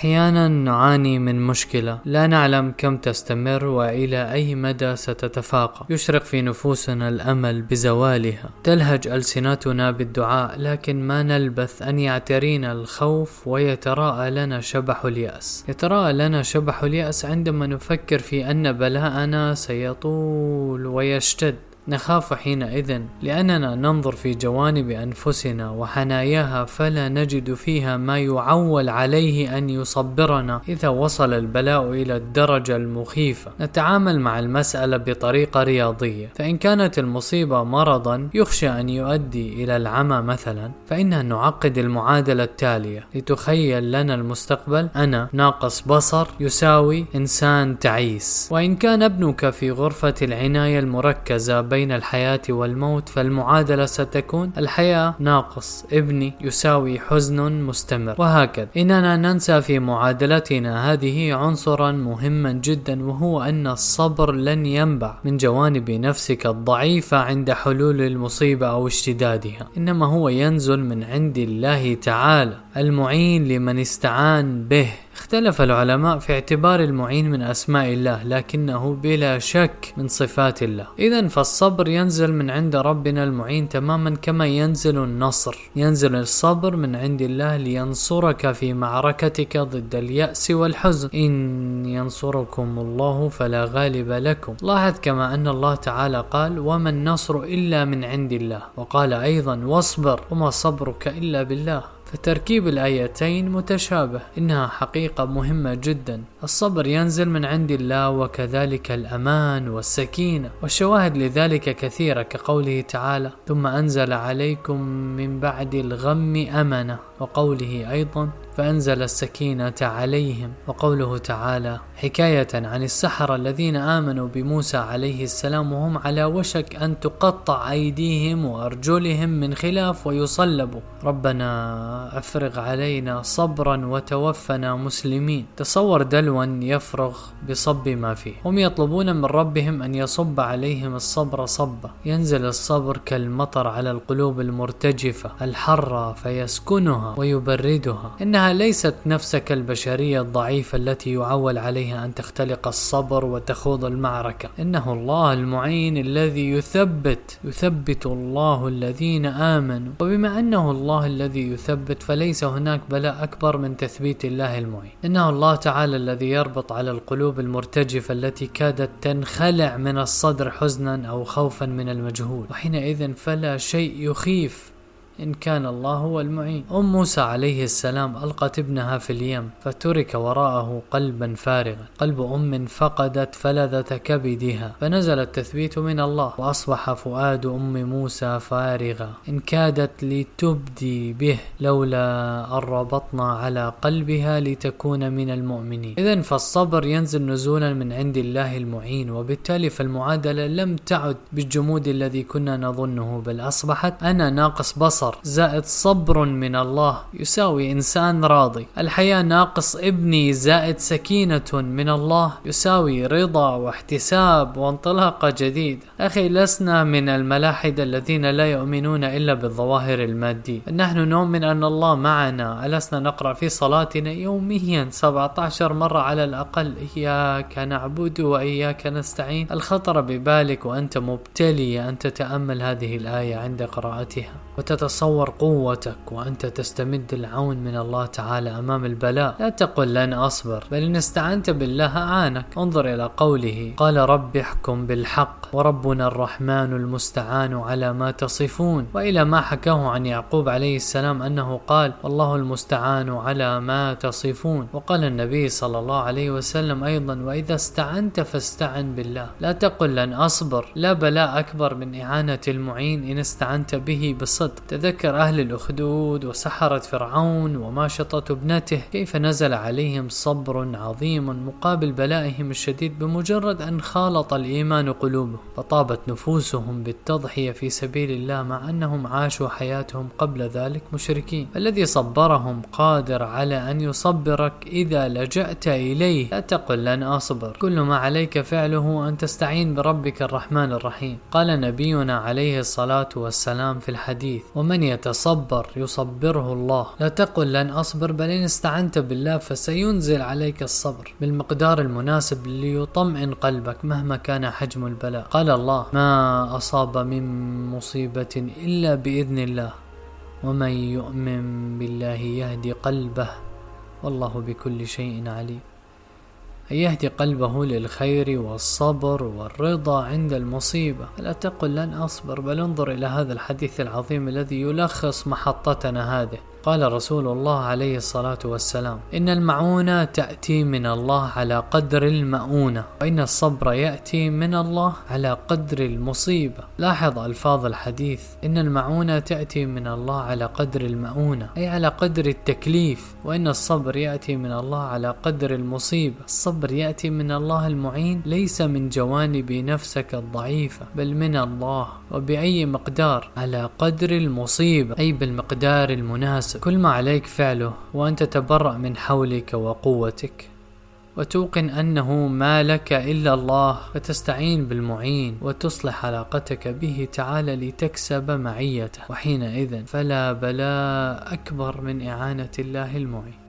أحيانا نعاني من مشكلة. لا نعلم كم تستمر وإلى أي مدى ستتفاقم. يشرق في نفوسنا الأمل بزوالها. تلهج ألسنتنا بالدعاء لكن ما نلبث أن يعترينا الخوف ويتراءى لنا شبح اليأس. يتراءى لنا شبح اليأس عندما نفكر في أن بلاءنا سيطول ويشتد. نخاف حينئذ لأننا ننظر في جوانب أنفسنا وحناياها فلا نجد فيها ما يعول عليه أن يصبرنا. إذا وصل البلاء إلى الدرجة المخيفة نتعامل مع المسألة بطريقة رياضية. فإن كانت المصيبة مرضا يخشى أن يؤدي إلى العمى مثلا. فإننا نعقد المعادلة التالية. لتخيل لنا المستقبل أنا ناقص بصر يساوي إنسان تعيس. وإن كان ابنك في غرفة العناية المركزة بين الحياة والموت فالمعادلة ستكون الحياة ناقص ابني يساوي حزن مستمر. وهكذا. إننا ننسى في معادلتنا هذه عنصرا مهما جدا وهو أن الصبر لن ينبع من جوانب نفسك الضعيفة عند حلول المصيبة أو اشتدادها. إنما هو ينزل من عند الله تعالى المعين لمن استعان به. اختلف العلماء في اعتبار المعين من أسماء الله لكنه بلا شك من صفات الله. اذا فالصبر ينزل من عند ربنا المعين تماما كما ينزل النصر. ينزل الصبر من عند الله لينصرك في معركتك ضد اليأس والحزن. إن ينصركم الله فلا غالب لكم. لاحظ كما أن الله تعالى قال وما النصر إلا من عند الله وقال أيضا واصبر وما صبرك إلا بالله فتركيب الآيتين متشابه إنها حقيقة مهمة جدا. الصبر ينزل من عند الله وكذلك الأمان والسكينة والشواهد لذلك كثيرة كقوله تعالى ثم أنزل عليكم من بعد الغم أمنة. وقوله أيضا فأنزل السكينة عليهم. وقوله تعالى حكاية عن السحرة الذين آمنوا بموسى عليه السلام وهم على وشك أن تقطع أيديهم وأرجلهم من خلاف ويصلبوا ربنا أفرغ علينا صبرا وتوفنا مسلمين. تصور دلوا يفرغ بصب ما فيه. هم يطلبون من ربهم أن يصب عليهم الصبر صبا. ينزل الصبر كالمطر على القلوب المرتجفة. الحرة فيسكنها. ويبردها. إنها ليست نفسك البشرية الضعيفة التي يعول عليها أن تختلق الصبر وتخوض المعركة. إنه الله المعين الذي يثبت يثبت الله الذين آمنوا. وبما أنه الله الذي يثبت فليس هناك بلاء أكبر من تثبيت الله المعين. إنه الله تعالى الذي يربط على القلوب المرتجفة التي كادت تنخلع من الصدر حزنا أو خوفا من المجهول. وحينئذ فلا شيء يخيف إن كان الله هو المعين. أم موسى عليه السلام ألقت ابنها في اليم فترك وراءه قلبا فارغا. قلب أم فقدت فلذة كبدها فنزل التثبيت من الله وأصبح فؤاد أم موسى فارغا. إن كادت لتبدي به لولا أن ربطنا على قلبها لتكون من المؤمنين. إذا فالصبر ينزل نزولا من عند الله المعين وبالتالي فالمعادلة لم تعد بالجمود الذي كنا نظنه بل أصبحت أنا ناقص بصر. بصر زائد صبر من الله يساوي إنسان راضي. الحياة ناقص ابني زائد سكينة من الله يساوي رضا واحتساب وانطلاقة جديدة أخي لسنا من الملاحدة الذين لا يؤمنون إلا بالظواهر المادية. نحن نؤمن أن الله معنا. ألسنا نقرأ في صلاتنا يوميا 17 مرة على الأقل. إياك نعبد وإياك نستعين. الخطر ببالك وأنت مبتلي أن تتأمل هذه الآية عند قراءتها. وتتصور قوتك وأنت تستمد العون من الله تعالى أمام البلاء لا تقل لن أصبر بل إن استعنت بالله أعانك. انظر إلى قوله قال رب احكم بالحق وربنا الرحمن المستعان على ما تصفون. وإلى ما حكاه عن يعقوب عليه السلام أنه قال والله المستعان على ما تصفون. وقال النبي صلى الله عليه وسلم أيضا وإذا استعنت فاستعن بالله لا تقل لن أصبر. لا بلاء أكبر من إعانة المعين إن استعنت به بالصدق تذكر أهل الأخدود وسحرة فرعون وماشطة ابنته كيف نزل عليهم صبر عظيم مقابل بلائهم الشديد بمجرد أن خالط الإيمان قلوبهم فطابت نفوسهم بالتضحية في سبيل الله مع أنهم عاشوا حياتهم قبل ذلك مشركين. الذي صبرهم قادر على أن يصبرك إذا لجأت إليه لا تقل لن أصبر. كل ما عليك فعله أن تستعين بربك الرحمن الرحيم. قال نبينا عليه الصلاة والسلام في الحديث ومن ومن يتصبر يصبره الله. لا تقل لن أصبر بل إن استعنت بالله فسينزل عليك الصبر. بالمقدار المناسب ليطمئن قلبك مهما كان حجم البلاء. قال الله ما أصاب من مصيبة إلا بإذن الله ومن يؤمن بالله يهدي قلبه والله بكل شيء عليم. أن يهدي قلبه للخير والصبر والرضا عند المصيبة. لا تقل لن أصبر؟ بل انظر إلى هذا الحديث العظيم الذي يلخص محطتنا هذه. قال رسول الله عليه الصلاة والسلام إن المعونة تأتي من الله على قدر المؤونة وإن الصبر يأتي من الله على قدر المصيبة. لاحظ ألفاظ الحديث إن المعونة تأتي من الله على قدر المؤونة أي على قدر التكليف وإن الصبر يأتي من الله على قدر المصيبة. الصبر يأتي من الله المعين ليس من جوانب نفسك الضعيفة بل من الله وبأي مقدار؟ على قدر المصيبة أي بالمقدار المناسب. الناس كل ما عليك فعله وأن تتبرأ من حولك وقوتك وتوقن أنه ما لك إلا الله فتستعين بالمعين وتصلح علاقتك به تعالى لتكسب معيته. وحينئذ فلا بلاء أكبر من إعانة الله المعين.